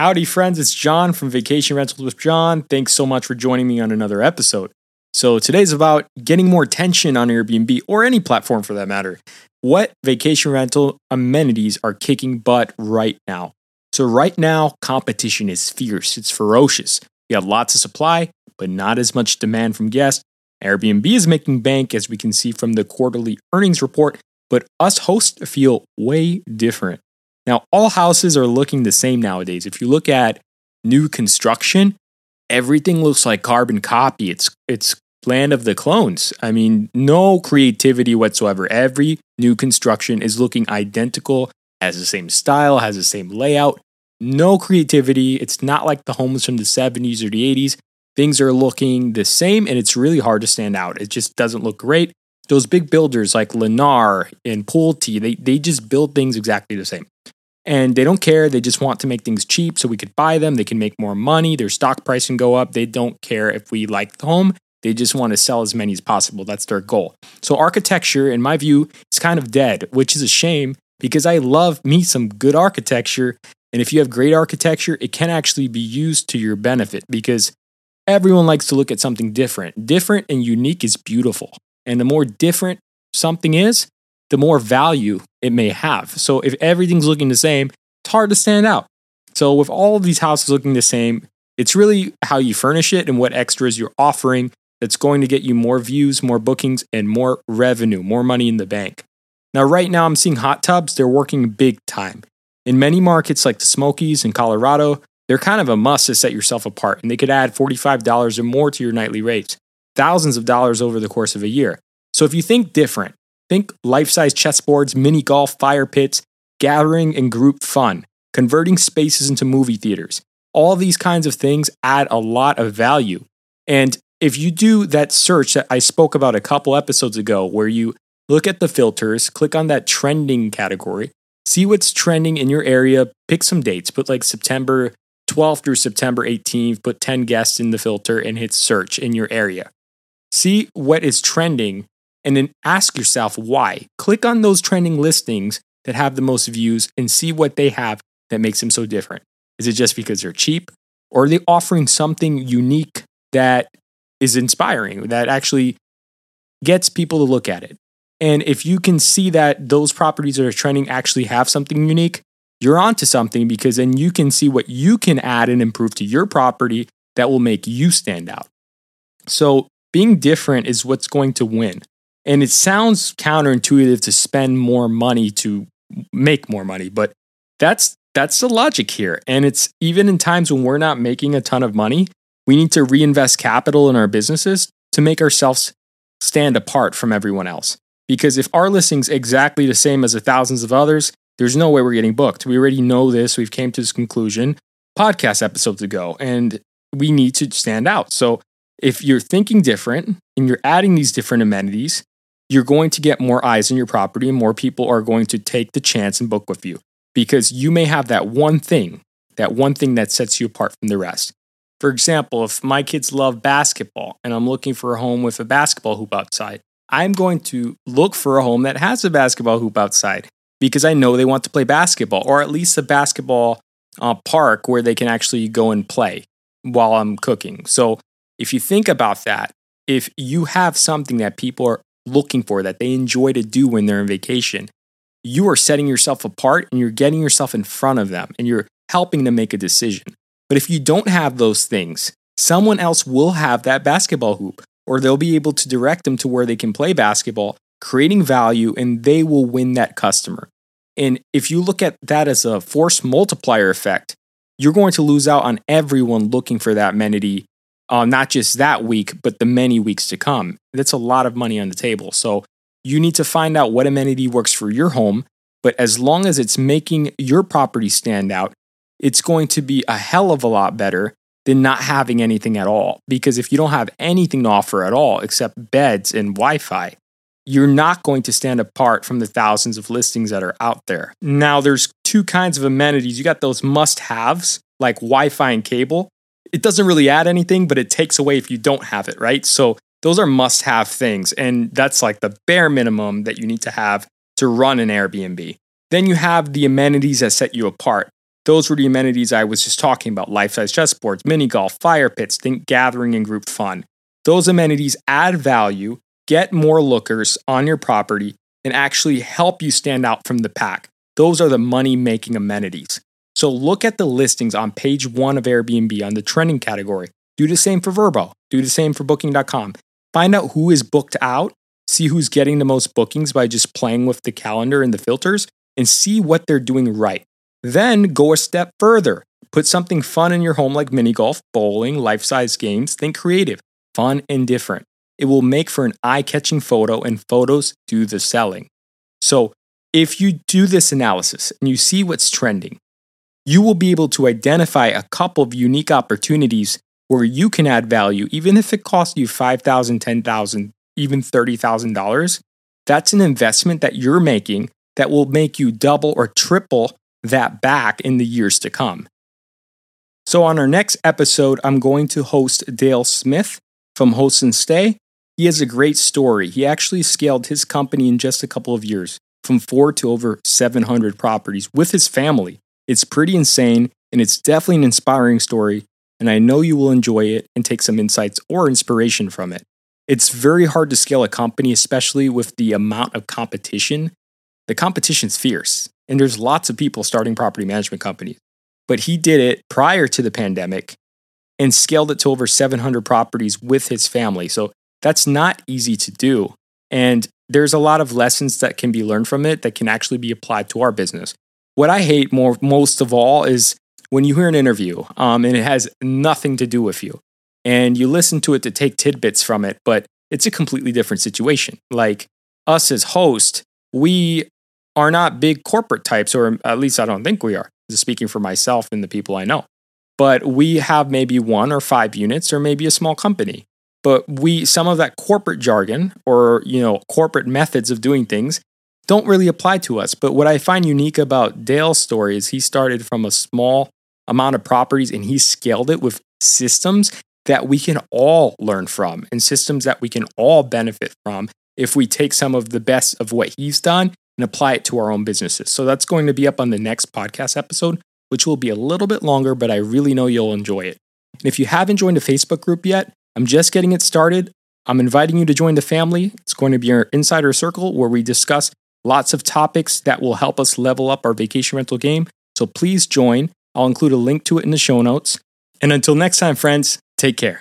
Howdy, friends. It's John from Vacation Rentals with John. Thanks so much for joining me on another episode. So, today's about getting more attention on Airbnb or any platform for that matter. What vacation rental amenities are kicking butt right now? So, right now, competition is fierce, it's ferocious. We have lots of supply, but not as much demand from guests. Airbnb is making bank, as we can see from the quarterly earnings report, but us hosts feel way different. Now, all houses are looking the same nowadays. If you look at new construction, everything looks like carbon copy. It's it's land of the clones. I mean, no creativity whatsoever. Every new construction is looking identical, has the same style, has the same layout. No creativity. It's not like the homes from the 70s or the 80s. Things are looking the same and it's really hard to stand out. It just doesn't look great. Those big builders like Lennar and Pulte, they, they just build things exactly the same and they don't care. They just want to make things cheap so we could buy them. They can make more money. Their stock price can go up. They don't care if we like the home. They just want to sell as many as possible. That's their goal. So, architecture, in my view, is kind of dead, which is a shame because I love me some good architecture. And if you have great architecture, it can actually be used to your benefit because everyone likes to look at something different. Different and unique is beautiful. And the more different something is, the more value it may have. So if everything's looking the same, it's hard to stand out. So with all of these houses looking the same, it's really how you furnish it and what extras you're offering that's going to get you more views, more bookings, and more revenue, more money in the bank. Now, right now, I'm seeing hot tubs, they're working big time. In many markets like the Smokies in Colorado, they're kind of a must to set yourself apart, and they could add $45 or more to your nightly rates, thousands of dollars over the course of a year. So if you think different, Think life size chessboards, mini golf, fire pits, gathering and group fun, converting spaces into movie theaters. All these kinds of things add a lot of value. And if you do that search that I spoke about a couple episodes ago, where you look at the filters, click on that trending category, see what's trending in your area, pick some dates, put like September 12th through September 18th, put 10 guests in the filter and hit search in your area. See what is trending and then ask yourself why. Click on those trending listings that have the most views and see what they have that makes them so different. Is it just because they're cheap? Or are they offering something unique that is inspiring, that actually gets people to look at it? And if you can see that those properties that are trending actually have something unique, you're onto something because then you can see what you can add and improve to your property that will make you stand out. So, being different is what's going to win. And it sounds counterintuitive to spend more money to make more money, but that's that's the logic here. And it's even in times when we're not making a ton of money, we need to reinvest capital in our businesses to make ourselves stand apart from everyone else. Because if our listing's exactly the same as the thousands of others, there's no way we're getting booked. We already know this. We've came to this conclusion podcast episodes ago, and we need to stand out. So if you're thinking different and you're adding these different amenities, you're going to get more eyes on your property and more people are going to take the chance and book with you because you may have that one thing, that one thing that sets you apart from the rest. For example, if my kids love basketball and I'm looking for a home with a basketball hoop outside, I'm going to look for a home that has a basketball hoop outside because I know they want to play basketball or at least a basketball uh, park where they can actually go and play while I'm cooking. So if you think about that, if you have something that people are looking for, that they enjoy to do when they're on vacation, you are setting yourself apart and you're getting yourself in front of them and you're helping them make a decision. But if you don't have those things, someone else will have that basketball hoop or they'll be able to direct them to where they can play basketball, creating value, and they will win that customer. And if you look at that as a force multiplier effect, you're going to lose out on everyone looking for that amenity uh, not just that week, but the many weeks to come. That's a lot of money on the table. So you need to find out what amenity works for your home. But as long as it's making your property stand out, it's going to be a hell of a lot better than not having anything at all. Because if you don't have anything to offer at all except beds and Wi Fi, you're not going to stand apart from the thousands of listings that are out there. Now, there's two kinds of amenities. You got those must haves like Wi Fi and cable, it doesn't really add anything, but it takes away if you don't have it, right? So those are must have things. And that's like the bare minimum that you need to have to run an Airbnb. Then you have the amenities that set you apart. those were the amenities I was just talking about life size chessboards, mini golf, fire pits, think gathering and group fun. Those amenities add value, get more lookers on your property, and actually help you stand out from the pack. Those are the money making amenities. So look at the listings on page one of Airbnb on the trending category. Do the same for Vrbo, do the same for Booking.com. Find out who is booked out, see who's getting the most bookings by just playing with the calendar and the filters, and see what they're doing right. Then go a step further. Put something fun in your home like mini golf, bowling, life size games. Think creative, fun, and different. It will make for an eye catching photo, and photos do the selling. So, if you do this analysis and you see what's trending, you will be able to identify a couple of unique opportunities where you can add value, even if it costs you $5,000, $10,000, even $30,000. That's an investment that you're making that will make you double or triple that back in the years to come. So, on our next episode, I'm going to host Dale Smith from Host and Stay. He has a great story. He actually scaled his company in just a couple of years from four to over 700 properties with his family. It's pretty insane, and it's definitely an inspiring story. And I know you will enjoy it and take some insights or inspiration from it. It's very hard to scale a company, especially with the amount of competition. The competition's fierce. And there's lots of people starting property management companies. But he did it prior to the pandemic and scaled it to over 700 properties with his family. So that's not easy to do. And there's a lot of lessons that can be learned from it that can actually be applied to our business. What I hate more most of all is when you hear an interview um, and it has nothing to do with you and you listen to it to take tidbits from it, but it's a completely different situation. Like us as host, we are not big corporate types, or at least I don't think we are, speaking for myself and the people I know. But we have maybe one or five units, or maybe a small company. But we, some of that corporate jargon or, you know, corporate methods of doing things don't really apply to us. But what I find unique about Dale's story is he started from a small amount of properties and he scaled it with systems that we can all learn from and systems that we can all benefit from if we take some of the best of what he's done and apply it to our own businesses. So that's going to be up on the next podcast episode, which will be a little bit longer, but I really know you'll enjoy it. And if you haven't joined the Facebook group yet, I'm just getting it started. I'm inviting you to join the family. It's going to be our insider circle where we discuss lots of topics that will help us level up our vacation rental game. So please join. I'll include a link to it in the show notes. And until next time, friends, take care.